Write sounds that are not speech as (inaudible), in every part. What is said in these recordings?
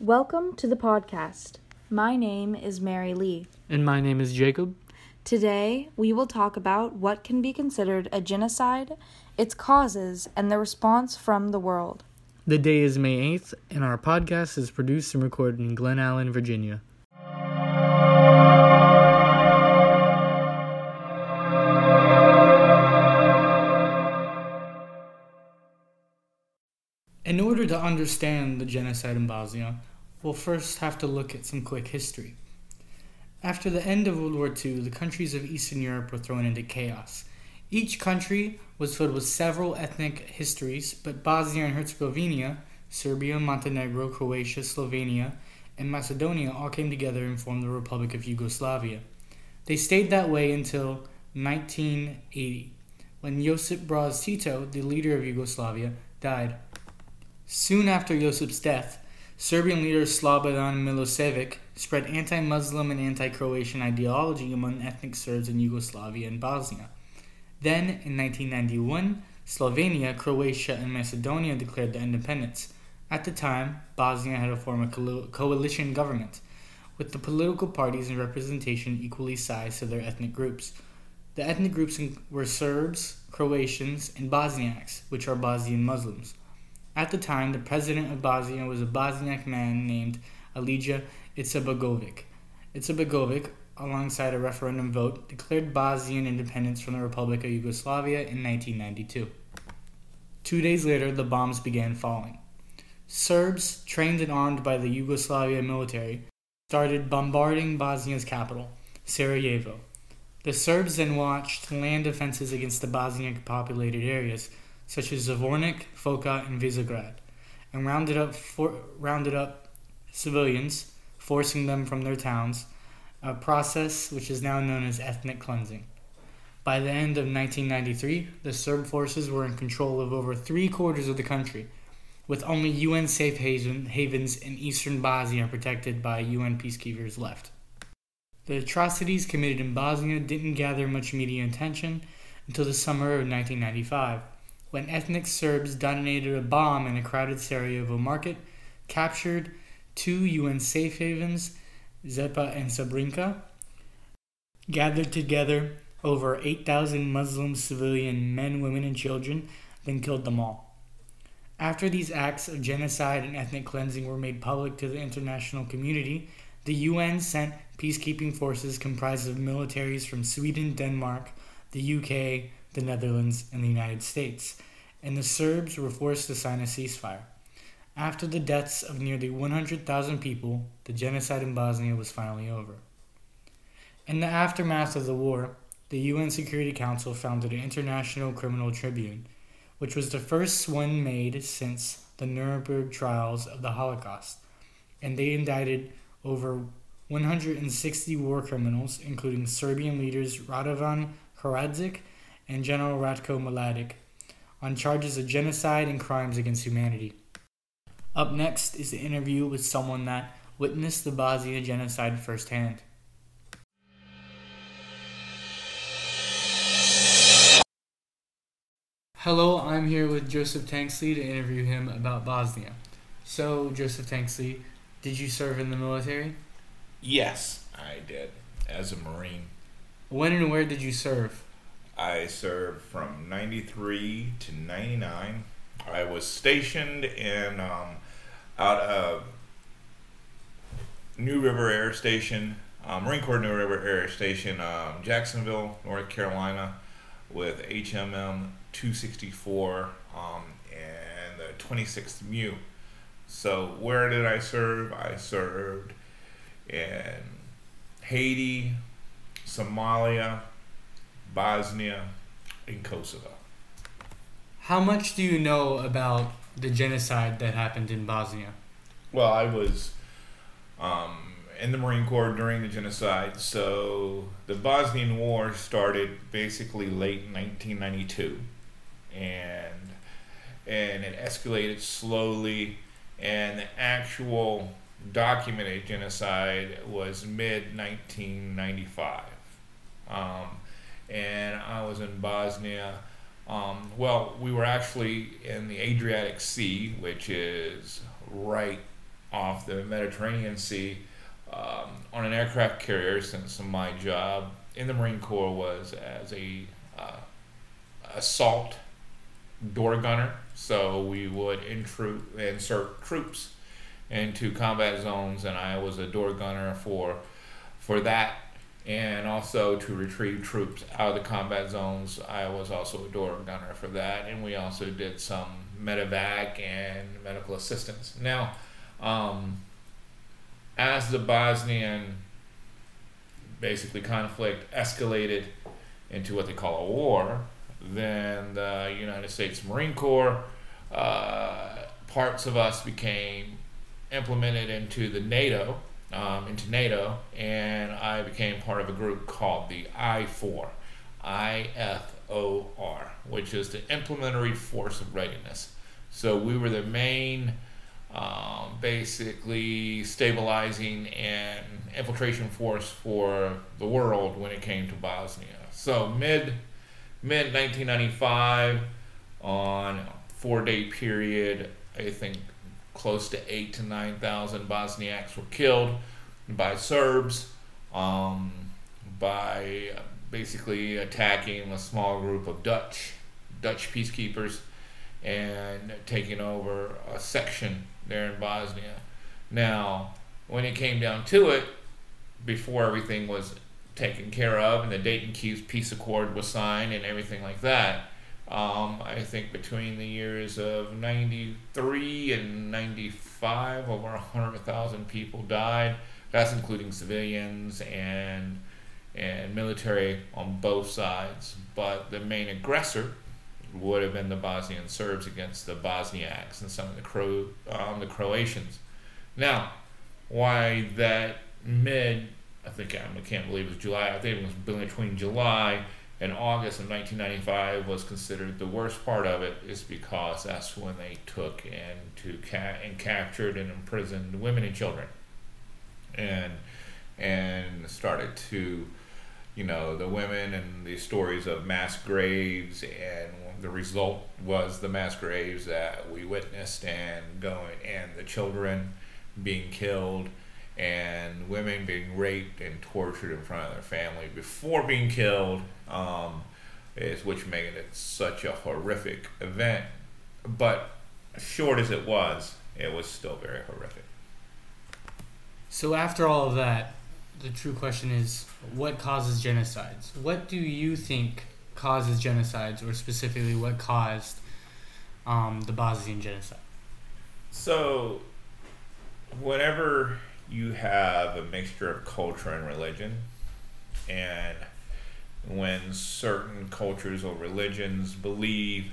Welcome to the podcast. My name is Mary Lee. And my name is Jacob. Today, we will talk about what can be considered a genocide, its causes, and the response from the world. The day is May 8th, and our podcast is produced and recorded in Glen Allen, Virginia. Order to understand the genocide in Bosnia, we'll first have to look at some quick history. After the end of World War II, the countries of Eastern Europe were thrown into chaos. Each country was filled with several ethnic histories, but Bosnia and Herzegovina, Serbia, Montenegro, Croatia, Slovenia, and Macedonia all came together and formed the Republic of Yugoslavia. They stayed that way until 1980, when Josip Broz Tito, the leader of Yugoslavia, died. Soon after Josip's death, Serbian leader Slobodan Milosevic spread anti Muslim and anti Croatian ideology among ethnic Serbs in Yugoslavia and Bosnia. Then, in 1991, Slovenia, Croatia, and Macedonia declared their independence. At the time, Bosnia had a form of coalition government, with the political parties and representation equally sized to their ethnic groups. The ethnic groups were Serbs, Croatians, and Bosniaks, which are Bosnian Muslims. At the time, the president of Bosnia was a Bosniak man named Alija Izetbegovic. Izetbegovic, alongside a referendum vote, declared Bosnian independence from the Republic of Yugoslavia in 1992. Two days later, the bombs began falling. Serbs, trained and armed by the Yugoslavia military, started bombarding Bosnia's capital, Sarajevo. The Serbs then launched land offenses against the Bosniak populated areas such as Zvornik, Foca, and Visegrad, and rounded up, for, rounded up civilians, forcing them from their towns, a process which is now known as ethnic cleansing. By the end of 1993, the Serb forces were in control of over three quarters of the country, with only UN safe havens in eastern Bosnia protected by UN peacekeepers left. The atrocities committed in Bosnia didn't gather much media attention until the summer of 1995 when ethnic Serbs detonated a bomb in a crowded Sarajevo market, captured two UN safe havens, Zepa and Srebrenica, gathered together over 8,000 Muslim civilian men, women, and children, then killed them all. After these acts of genocide and ethnic cleansing were made public to the international community, the UN sent peacekeeping forces comprised of militaries from Sweden, Denmark, the UK, the Netherlands, and the United States, and the Serbs were forced to sign a ceasefire. After the deaths of nearly 100,000 people, the genocide in Bosnia was finally over. In the aftermath of the war, the UN Security Council founded an International Criminal Tribunal, which was the first one made since the Nuremberg trials of the Holocaust, and they indicted over 160 war criminals, including Serbian leaders Radovan Karadzic and General Ratko Mladic, on charges of genocide and crimes against humanity. Up next is the interview with someone that witnessed the Bosnia genocide firsthand. Hello, I'm here with Joseph Tanksley to interview him about Bosnia. So, Joseph Tanksley, did you serve in the military? Yes, I did, as a Marine. When and where did you serve? I served from 93 to 99. I was stationed in um, out of New River Air Station, uh, Marine Corps New River Air Station, um, Jacksonville, North Carolina, with HMM 264 um, and the 26th MEU. So, where did I serve? I served in Haiti, Somalia, Bosnia, and Kosovo. How much do you know about the genocide that happened in Bosnia? Well, I was um, in the Marine Corps during the genocide, so the Bosnian War started basically late 1992, and and it escalated slowly, and the actual documented genocide was mid 1995. Um, and I was in Bosnia. Um, well, we were actually in the Adriatic Sea, which is right off the Mediterranean Sea um, on an aircraft carrier since my job in the Marine Corps was as a uh, assault door gunner. So we would intru- insert troops into combat zones, and I was a door gunner for for that, and also to retrieve troops out of the combat zones. I was also a door gunner for that, and we also did some medevac and medical assistance. Now, um, as the Bosnian basically conflict escalated into what they call a war, then the United States Marine Corps, uh, parts of us became implemented into the NATO, um, into NATO, and I became part of a group called the I4, IFOR, which is the Implementary Force of Readiness. So we were the main, um, basically stabilizing and infiltration force for the world when it came to Bosnia. So mid mid 1995, on four day period, I think close to eight to nine thousand Bosniaks were killed by Serbs um, by basically attacking a small group of Dutch Dutch peacekeepers and taking over a section there in Bosnia. Now, when it came down to it, before everything was taken care of and the Dayton Peace Accord was signed and everything like that, um, I think between the years of 93 and 95, over 100,000 people died. That's including civilians and and military on both sides. But the main aggressor would have been the Bosnian Serbs against the Bosniaks and some of the Cro- um, the Croatians. Now, why that mid, I think I can't believe it was July. I think it was between July and August of 1995 was considered the worst part of it is because that's when they took and to ca- and captured and imprisoned women and children, and and started to, you know, the women and the stories of mass graves and the result was the mass graves that we witnessed and going and the children being killed and women being raped and tortured in front of their family before being killed um, is which made it such a horrific event. But short as it was it was still very horrific. So after all of that the true question is what causes genocides? What do you think causes genocides or specifically what caused um, the bosnian genocide? So whenever you have a mixture of culture and religion. And when certain cultures or religions believe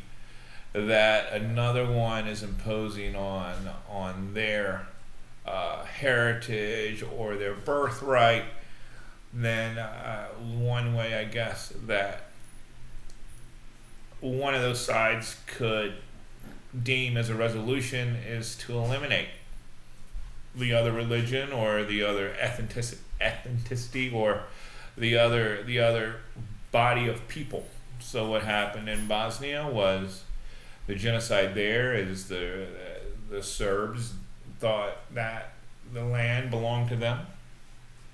that another one is imposing on on their uh, heritage or their birthright, then uh, one way I guess that one of those sides could deem as a resolution is to eliminate the other religion or the other ethnicity, ethnicity or the other the other body of people. So what happened in Bosnia was the genocide. There is the the Serbs thought that the land belonged to them,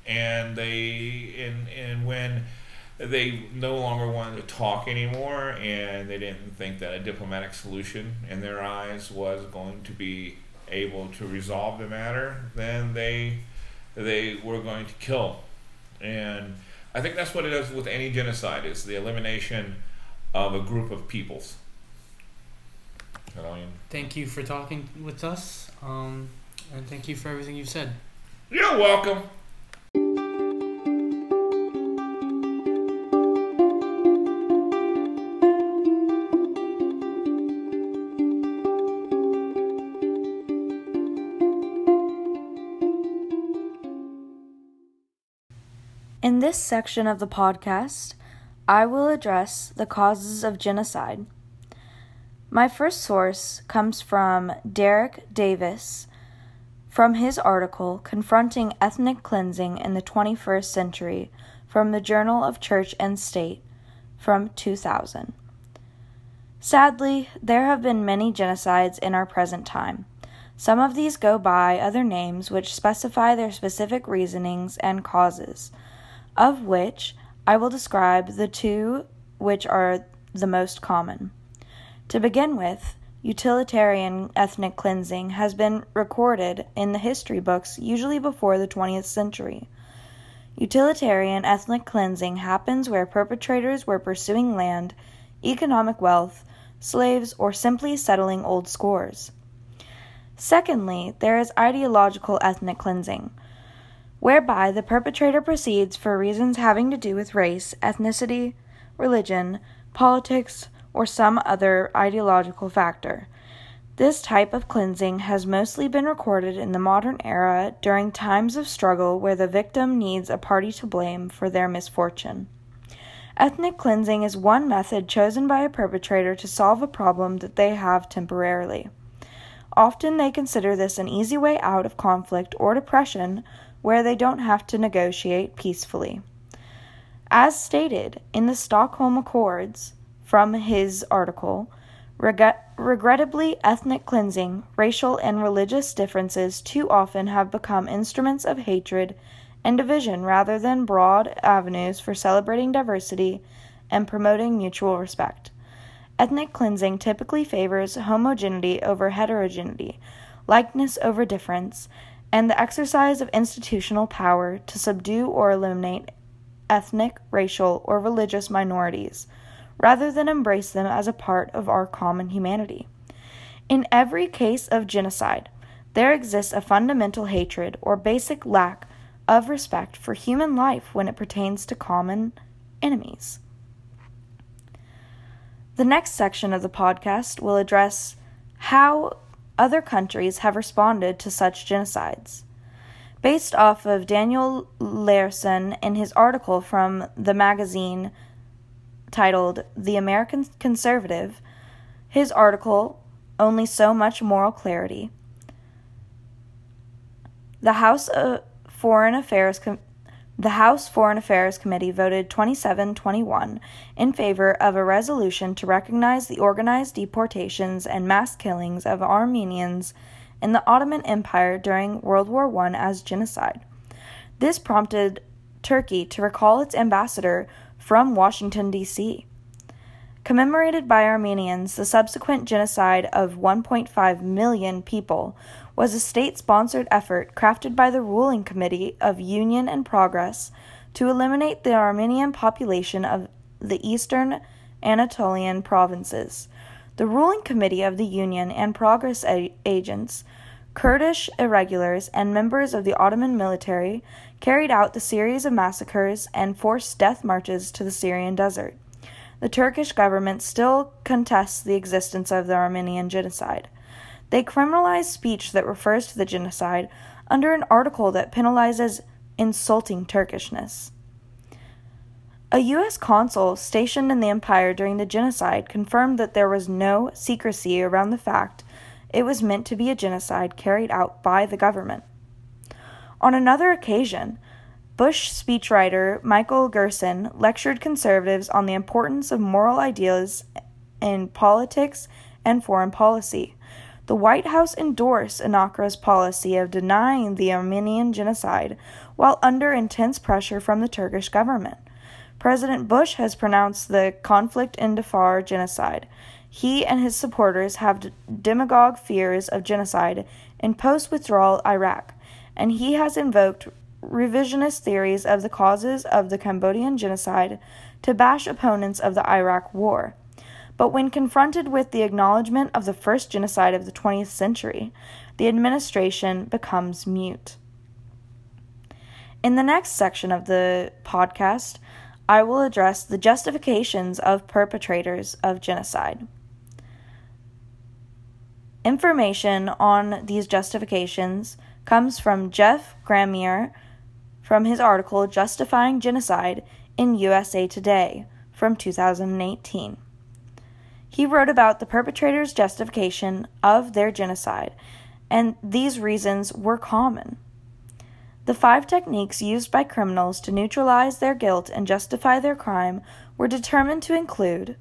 and they and and when they no longer wanted to talk anymore, and they didn't think that a diplomatic solution in their eyes was going to be able to resolve the matter, then they they were going to kill. And I think that's what it is with any genocide is the elimination of a group of peoples. Thank you for talking with us. Um, and thank you for everything you've said. You're welcome. In this section of the podcast, I will address the causes of genocide. My first source comes from Derek Davis from his article Confronting Ethnic Cleansing in the 21st Century from the Journal of Church and State from 2000. Sadly, there have been many genocides in our present time. Some of these go by other names which specify their specific reasonings and causes, of which I will describe the two which are the most common. To begin with, utilitarian ethnic cleansing has been recorded in the history books usually before the 20th century. Utilitarian ethnic cleansing happens where perpetrators were pursuing land, economic wealth, slaves, or simply settling old scores. Secondly, there is ideological ethnic cleansing, whereby the perpetrator proceeds for reasons having to do with race, ethnicity, religion, politics, or some other ideological factor. This type of cleansing has mostly been recorded in the modern era during times of struggle where the victim needs a party to blame for their misfortune. Ethnic cleansing is one method chosen by a perpetrator to solve a problem that they have temporarily. Often they consider this an easy way out of conflict or depression where they don't have to negotiate peacefully. As stated in the Stockholm Accords from his article, regrettably, ethnic cleansing, racial and religious differences too often have become instruments of hatred and division rather than broad avenues for celebrating diversity and promoting mutual respect. Ethnic cleansing typically favors homogeneity over heterogeneity, likeness over difference, and the exercise of institutional power to subdue or eliminate ethnic, racial, or religious minorities, rather than embrace them as a part of our common humanity. In every case of genocide, there exists a fundamental hatred or basic lack of respect for human life when it pertains to common enemies. The next section of the podcast will address how other countries have responded to such genocides. Based off of Daniel Larison in his article from the magazine titled The American Conservative, his article, Only So Much Moral Clarity. The House of Foreign Affairs Com- the House Foreign Affairs Committee voted 27 21 in favor of a resolution to recognize the organized deportations and mass killings of Armenians in the Ottoman Empire during World War I as genocide. This prompted Turkey to recall its ambassador from Washington, D.C. Commemorated by Armenians, the subsequent genocide of 1.5 million people was a state sponsored effort crafted by the ruling committee of Union and Progress to eliminate the Armenian population of the eastern Anatolian provinces. The ruling committee of the Union and Progress a- agents, Kurdish irregulars, and members of the Ottoman military carried out the series of massacres and forced death marches to the Syrian desert. The Turkish government still contests the existence of the Armenian genocide. They criminalize speech that refers to the genocide under an article that penalizes insulting Turkishness. A U.S. consul stationed in the empire during the genocide confirmed that there was no secrecy around the fact it was meant to be a genocide carried out by the government. On another occasion, Bush speechwriter Michael Gerson lectured conservatives on the importance of moral ideas in politics and foreign policy. The White House endorsed Ankara's policy of denying the Armenian genocide while under intense pressure from the Turkish government. President Bush has pronounced the conflict in Darfur genocide. He and his supporters have demagogue fears of genocide in post withdrawal Iraq, and he has invoked revisionist theories of the causes of the Cambodian genocide to bash opponents of the Iraq War. But when confronted with the acknowledgement of the first genocide of the 20th century, the administration becomes mute. In the next section of the podcast, I will address the justifications of perpetrators of genocide. Information on these justifications comes from Jeff Gramier from his article Justifying Genocide in USA Today from 2018. He wrote about the perpetrators' justification of their genocide, and these reasons were common. The five techniques used by criminals to neutralize their guilt and justify their crime were determined to include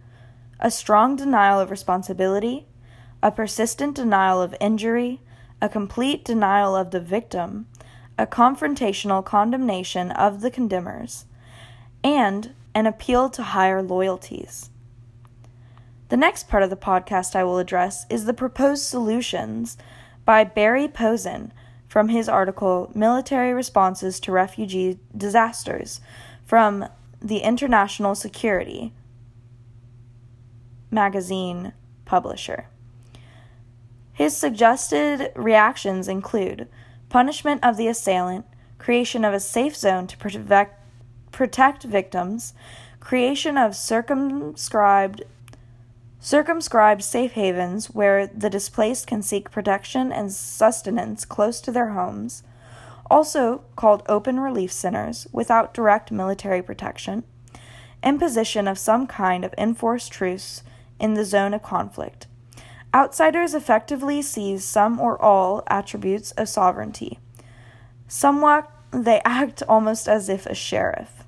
a strong denial of responsibility, a persistent denial of injury, a complete denial of the victim, a confrontational condemnation of the condemners, and an appeal to higher loyalties. The next part of the podcast I will address is the proposed solutions by Barry Posen from his article Military Responses to Refugee Disasters from the International Security magazine publisher. His suggested reactions include punishment of the assailant, creation of a safe zone to protect, protect victims, creation of circumscribed circumscribed safe havens where the displaced can seek protection and sustenance close to their homes, also called open relief centers without direct military protection, imposition of some kind of enforced truce in the zone of conflict. Outsiders effectively seize some or all attributes of sovereignty. Somewhat they (laughs) act almost as if a sheriff.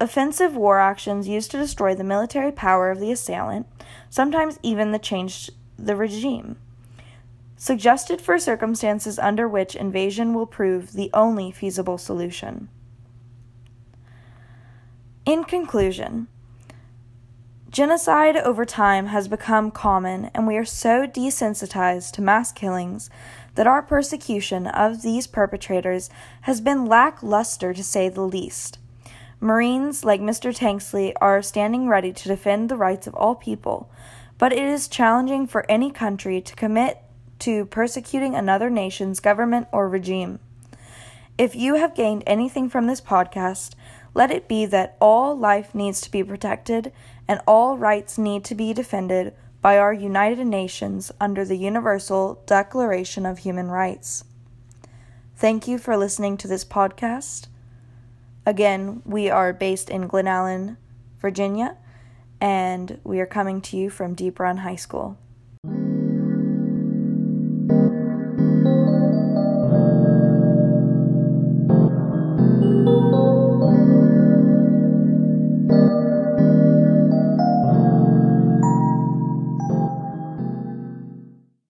Offensive war actions used to destroy the military power of the assailant, sometimes even the change the regime. Suggested for circumstances under which invasion will prove the only feasible solution. In conclusion, Genocide over time has become common, and we are so desensitized to mass killings that our persecution of these perpetrators has been lackluster to say the least. Marines like Mr. Tanksley are standing ready to defend the rights of all people, but it is challenging for any country to commit to persecuting another nation's government or regime. If you have gained anything from this podcast, let it be that all life needs to be protected and all rights need to be defended by our United Nations under the Universal Declaration of Human Rights. Thank you for listening to this podcast. Again, we are based in Glen Allen, Virginia, and we are coming to you from Deep Run High School.